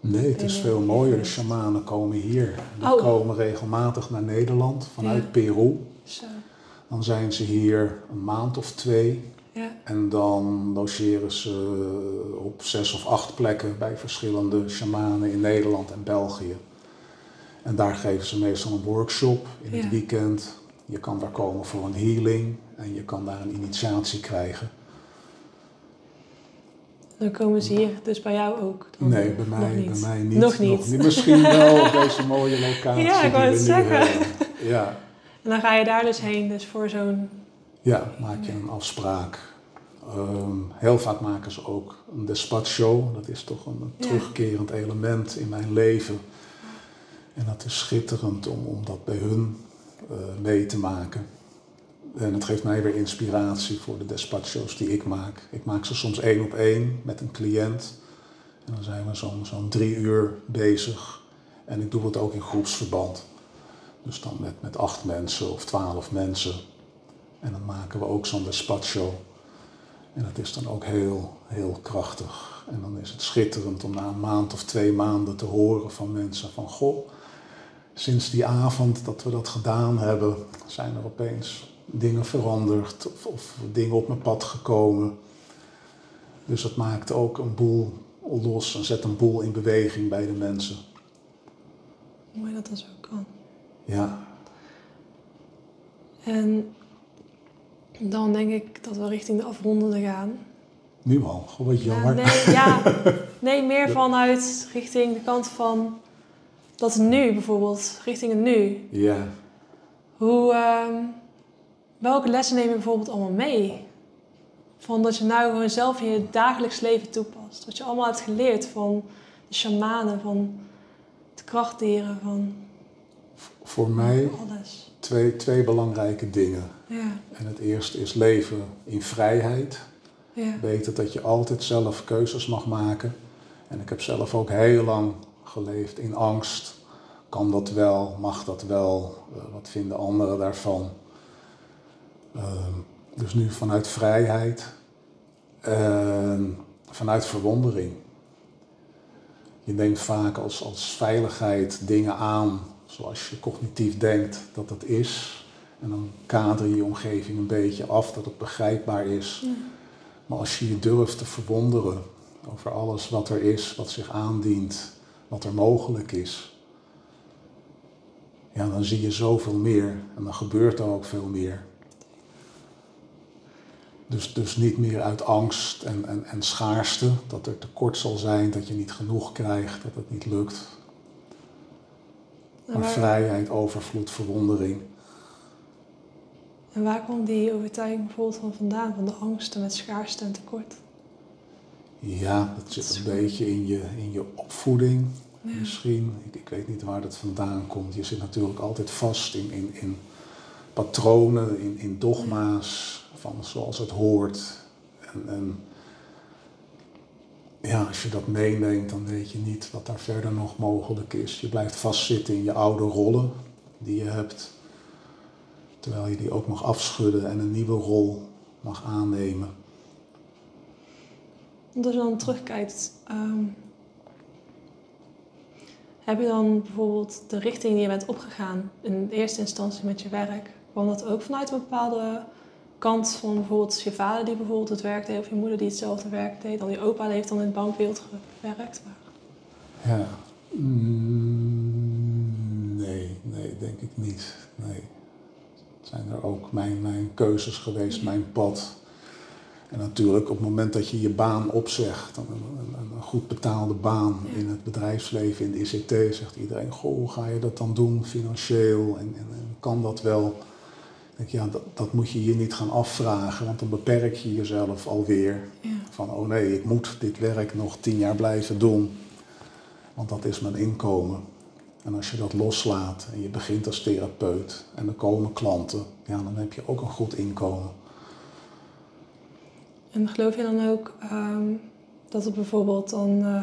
nee, het is veel mooier. De shamanen komen hier. Die oh. komen regelmatig naar Nederland vanuit Peru. Zo. Dan zijn ze hier een maand of twee. Ja. En dan logeren ze op zes of acht plekken bij verschillende shamanen in Nederland en België. En daar geven ze meestal een workshop in het weekend je kan daar komen voor een healing en je kan daar een initiatie krijgen. Dan komen ze hier dus bij jou ook? Dan nee, bij mij, niet. bij mij niet. Nog niet. Nog niet. Misschien wel op deze mooie locatie. Ja, ik wou het zeggen. Ja. En dan ga je daar dus heen, dus voor zo'n... Ja, maak je een afspraak. Ehm, heel vaak maken ze ook een despacho. Dat is toch een terugkerend element in mijn leven. En dat is schitterend om, om dat bij hun mee te maken. En het geeft mij weer inspiratie voor de despachos die ik maak. Ik maak ze soms één op één met een cliënt. En dan zijn we zo'n zo'n drie uur bezig. En ik doe het ook in groepsverband. Dus dan met, met acht mensen of twaalf mensen. En dan maken we ook zo'n despacho. En dat is dan ook heel, heel krachtig. En dan is het schitterend om na een maand of twee maanden te horen van mensen van... Goh, sinds die avond dat we dat gedaan hebben, zijn er opeens dingen veranderd of, of dingen op mijn pad gekomen. Dus dat maakt ook een boel los en zet een boel in beweging bij de mensen. Mooi dat dat zo kan. Ja. En dan denk ik dat we richting de afrondende gaan. Nu al, gewoon wat jammer. Ja, nee, ja, nee, meer vanuit richting de kant van dat nu bijvoorbeeld, richting het nu. Ja. Hoe, uh, welke lessen neem je bijvoorbeeld allemaal mee? Van dat je nou gewoon zelf in je dagelijks leven toepast. Wat je allemaal hebt geleerd van de shamanen, van de krachtdieren, van... Voor mij alles. Twee, twee belangrijke dingen. Ja. En het eerste is leven in vrijheid. Ja. Weten dat je altijd zelf keuzes mag maken. En ik heb zelf ook heel lang geleefd in angst. Kan dat wel? Mag dat wel? Eh, wat vinden anderen daarvan? Ehm, dus nu vanuit vrijheid, en vanuit verwondering. Je neemt vaak als, als veiligheid dingen aan zoals je cognitief denkt dat het is. En dan kader je je omgeving een beetje af dat het begrijpbaar is. Maar als je je durft te verwonderen over alles wat er is, wat zich aandient, wat er mogelijk is, ja, dan zie je zoveel meer en dan gebeurt er ook veel meer. Dus, dus niet meer uit angst en, en, en schaarste, dat er tekort zal zijn, dat je niet genoeg krijgt, dat het niet lukt. Maar vrijheid, overvloed, verwondering. En waar komt die overtuiging bijvoorbeeld van vandaan, van de angsten met schaarste en tekort? Ja, dat zit een beetje in je, in je opvoeding misschien. Ik, ik, weet niet waar dat vandaan komt. Je zit natuurlijk altijd vast in, in, in patronen, in, in dogma's van zoals het hoort. En, en ja, als je dat meeneemt, dan weet je niet wat daar verder nog mogelijk is. Je blijft vastzitten in je oude rollen die je hebt, terwijl je die ook mag afschudden en een nieuwe rol mag aannemen. Want als je dan terugkijkt, ehm, heb je dan bijvoorbeeld de richting die je bent opgegaan in eerste instantie met je werk, kwam dat ook vanuit een bepaalde kant van bijvoorbeeld je vader die bijvoorbeeld het werk deed, of je moeder die hetzelfde werk deed, dan je opa heeft dan in het bankbeeld gewerkt? Ja, mm, nee, nee, denk ik niet. Nee. Zijn er ook mijn, mijn keuzes geweest, mijn pad. En natuurlijk op het moment dat je je baan opzegt, een, een, een goed betaalde baan in het bedrijfsleven, in de ICT, zegt iedereen, goh, hoe ga je dat dan doen financieel en, en, en kan dat wel? denk, ja, dat, dat, moet je je niet gaan afvragen, want dan beperk je jezelf alweer. Ja. Van, oh nee, ik moet dit werk nog tien jaar blijven doen, want dat is mijn inkomen. En als je dat loslaat en je begint als therapeut en er komen klanten, ja, dan heb je ook een goed inkomen. En geloof je dan ook ehm, dat het bijvoorbeeld dan, uh,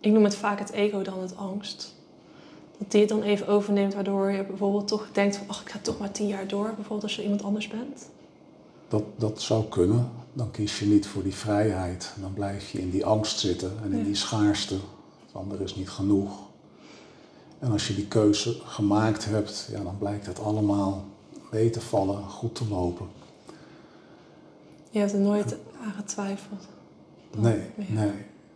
ik noem het vaak het ego dan het angst, dat die het dan even overneemt, waardoor je bijvoorbeeld toch denkt van, ach, ik ga toch maar tien jaar door, bijvoorbeeld als je iemand anders bent? Dat, dat zou kunnen. Dan kies je niet voor die vrijheid. Dan blijf je in die angst zitten en in die schaarste. Want er is niet genoeg. En als je die keuze gemaakt hebt, ja, dan blijkt het allemaal mee te vallen, goed te lopen. Je hebt er nooit aan getwijfeld? Nee, nee.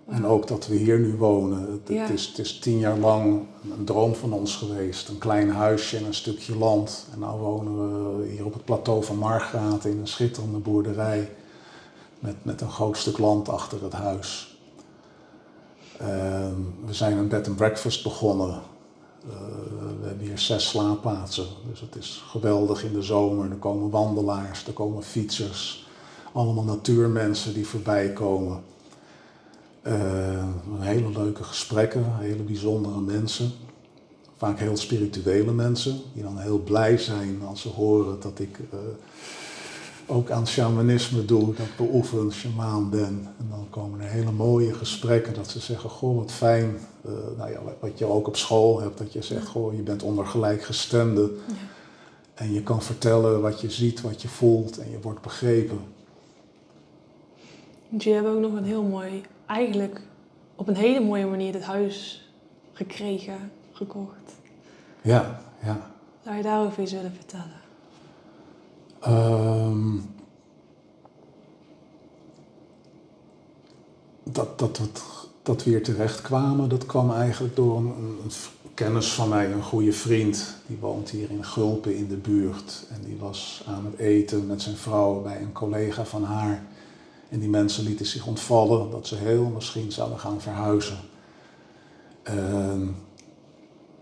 En ook dat we hier nu wonen. Het, is, het, is, tien jaar lang een droom van ons geweest. Een klein huisje en een stukje land. En nu wonen we hier op het plateau van Margraat in een schitterende boerderij. Met, met een groot stuk land achter het huis. Ehm, we zijn een bed and breakfast begonnen. Uh, we hebben hier zes slaapplaatsen. Dus het is geweldig in de zomer. Er komen wandelaars, er komen fietsers. Allemaal natuurmensen die voorbij komen. Uh, hele leuke gesprekken, hele bijzondere mensen. Vaak heel spirituele mensen, die dan heel blij zijn als ze horen dat ik uh, ook aan shamanisme doe, dat ik beoefen, shamaan ben. En dan komen er hele mooie gesprekken dat ze zeggen, goh wat fijn, uh, nou ja, wat je ook op school hebt, dat je zegt, goh je bent onder gelijkgestemden. Ja. En je kan vertellen wat je ziet, wat je voelt en je wordt begrepen. Je hebt ook nog een heel mooi eigenlijk op een hele mooie manier dit huis gekregen, gekocht. Ja, ja. Zou je daarover iets willen vertellen? Um, dat, dat, dat, dat we hier terecht kwamen, dat kwam eigenlijk door een, een, kennis van mij, een goede vriend. Die woont hier in Gulpen in de buurt. En die was aan het eten met zijn vrouw bij een collega van haar. En die mensen lieten zich ontvallen dat ze heel misschien zouden gaan verhuizen. Ehm,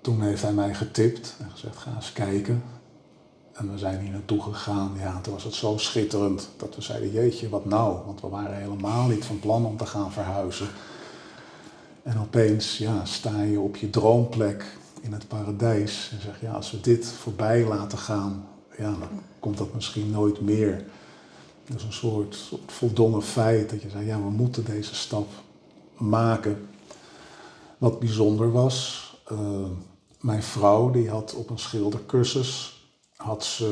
toen heeft hij mij getipt en gezegd: ga eens kijken. En we zijn hier naartoe gegaan. Ja, toen was het zo schitterend dat we zeiden: Jeetje, wat nou? Want we waren helemaal niet van plan om te gaan verhuizen. En opeens ja, sta je op je droomplek in het paradijs en zeg: Ja, als we dit voorbij laten gaan, ja, dan komt dat misschien nooit meer. Dus een soort, voldongen feit dat je zei, ja, we moeten deze stap maken. Wat bijzonder was, uh, mijn vrouw die had op een schildercursus had ze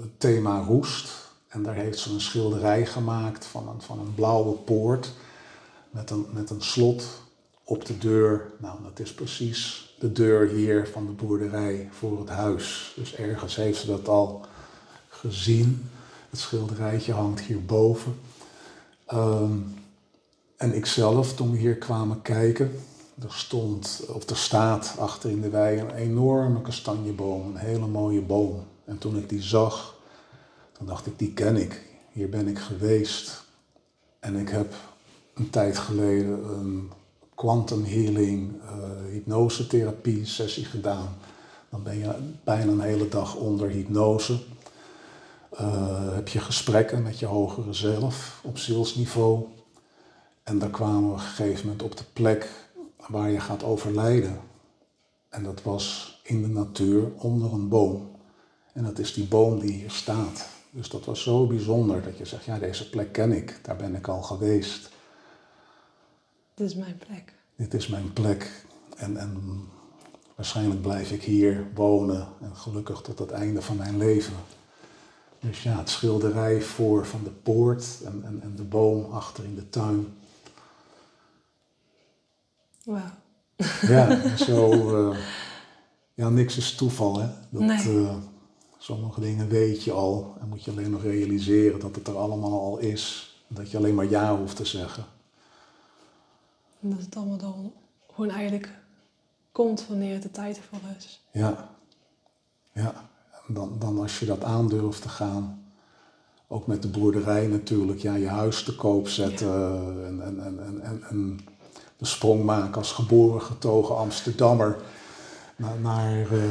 het thema roest. En daar heeft ze een schilderij gemaakt van een, van een blauwe poort met een, met een slot op de deur. Nou, dat is precies de deur hier van de boerderij voor het huis. Dus ergens heeft ze dat al gezien. Het schilderijtje hangt hierboven. Um, en ik zelf, toen we hier kwamen kijken, er stond, of er staat achter in de wei een enorme kastanjeboom, een hele mooie boom. En toen ik die zag, dan dacht ik, die ken ik. Hier ben ik geweest. En ik heb een tijd geleden een quantum healing, uh, hypnosetherapie sessie gedaan. Dan ben je bijna een hele dag onder hypnose. Uh, heb je gesprekken met je hogere zelf op zielsniveau. En daar kwamen we op een gegeven moment op de plek waar je gaat overlijden. En dat was in de natuur onder een boom. En dat is die boom die hier staat. Dus dat was zo bijzonder dat je zegt, ja, deze plek ken ik, daar ben ik al geweest. Dit is mijn plek. Dit is mijn plek. En, en waarschijnlijk blijf ik hier wonen en gelukkig tot het einde van mijn leven. Dus ja, het schilderij voor van de poort en, en, en de boom achter in de tuin. Wauw. Ja, zo. Uh, ja, niks is toeval, hè? Dat, nee. uh, sommige dingen weet je al en moet je alleen nog realiseren dat het er allemaal al is. Dat je alleen maar ja hoeft te zeggen. En dat het allemaal dan gewoon eigenlijk komt wanneer de tijd ervoor is. Ja, ja. Dan, dan als je dat aandurft te gaan, ook met de boerderij natuurlijk, ja, je huis te koop zetten ja. en, en, en, en, en de sprong maken als geboren getogen Amsterdammer naar, naar uh,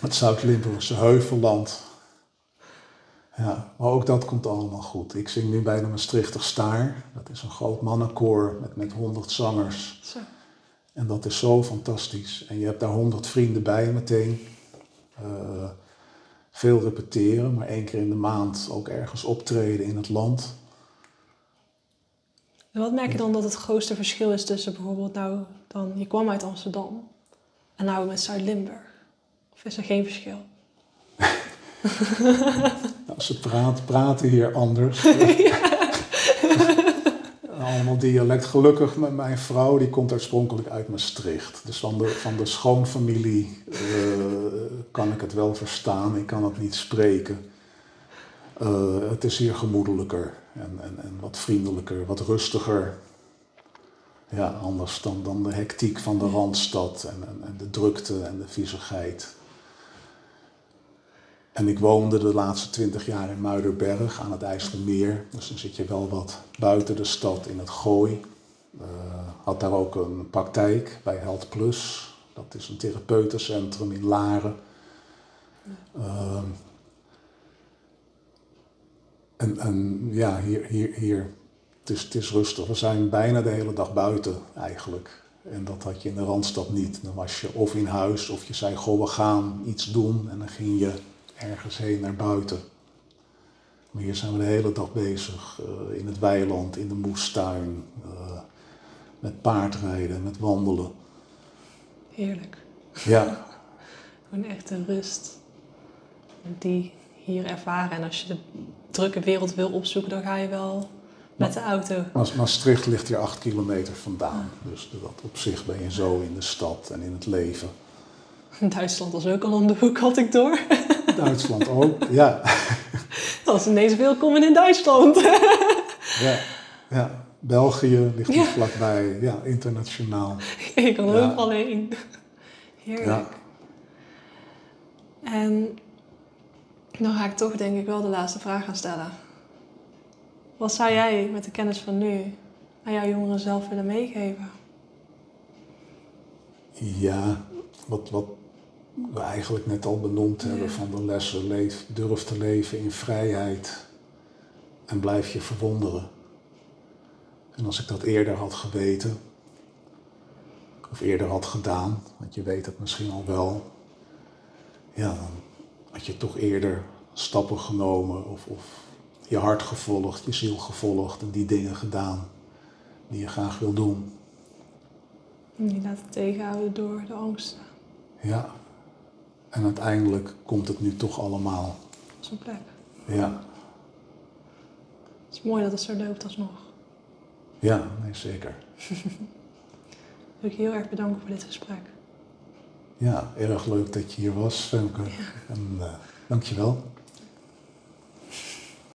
het Zuid-Limburgse Heuvelland. Ja, maar ook dat komt allemaal goed. Ik zing nu bij de Maastrichter Staar. Dat is een groot mannenkoor met, met 100 zangers. Zo. En dat is zo fantastisch. En je hebt daar 100 vrienden bij meteen. Uh, veel repeteren, maar één keer in de maand ook ergens optreden in het land. En wat merk je dan dat het grootste verschil is tussen bijvoorbeeld nou dan, je kwam uit Amsterdam en nou met Zuid-Limburg? Of is er geen verschil? nou, ze praat, praten hier anders. Allemaal dialect. Gelukkig met mijn vrouw, die komt oorspronkelijk uit Maastricht. Dus van de, van de schoonfamilie uh, kan ik het wel verstaan. Ik kan het niet spreken. Uh, het is hier gemoedelijker en, en, en wat vriendelijker, wat rustiger. Ja, anders dan, dan de hectiek van de Randstad en, en, en de drukte en de viezigheid. En ik woonde de laatste twintig jaar in Muiderberg aan het IJsselmeer. Dus dan zit je wel wat buiten de stad in het Gooi. Uh, had daar ook een praktijk bij Health Plus. Dat is een therapeutencentrum in Laren. Uh, en, en ja, hier, hier, hier het, is, het is rustig. We zijn bijna de hele dag buiten eigenlijk. En dat had je in de Randstad niet. Dan was je of in huis of je zei, goh, we gaan iets doen. En dan ging je ergens heen naar buiten. Maar hier zijn we de hele dag bezig. Uh, in het weiland, in de moestuin. Uh, met paardrijden, met wandelen. Heerlijk. Ja. Gewoon echt de rust. Die hier ervaren. En als je de drukke wereld wil opzoeken, dan ga je wel met de auto. Ma Maastricht ligt hier acht kilometer vandaan. Dus dat op zich ben je zo in de stad en in het leven. Duitsland was ook al om de hoek, had ik door. Duitsland ook, ja. Dat is ineens welkom in Duitsland. ja, ja. België ligt er vlakbij. Ja, internationaal. Ik kan ook alleen. Heerlijk. Ja. En dan ga ik toch denk ik wel de laatste vraag gaan stellen. Wat zou jij met de kennis van nu aan jouw jongeren zelf willen meegeven? Ja, wat, wat we eigenlijk net al benoemd hebben van de lessen. Leef, durf te leven in vrijheid en blijf je verwonderen. En als ik dat eerder had geweten, of eerder had gedaan, want je weet het misschien al wel, ja, dan had je toch eerder stappen genomen of, of je hart gevolgd, je ziel gevolgd en die dingen gedaan die je graag wil doen. Niet laten tegenhouden door de angst. Ja. En uiteindelijk komt het nu toch allemaal. op zijn plek. Ja. Het is mooi dat het zo loopt alsnog. Ja, nee, zeker. Wil ik je heel erg bedanken voor dit gesprek. Ja, erg leuk dat je hier was, Femke. En uh, dankjewel.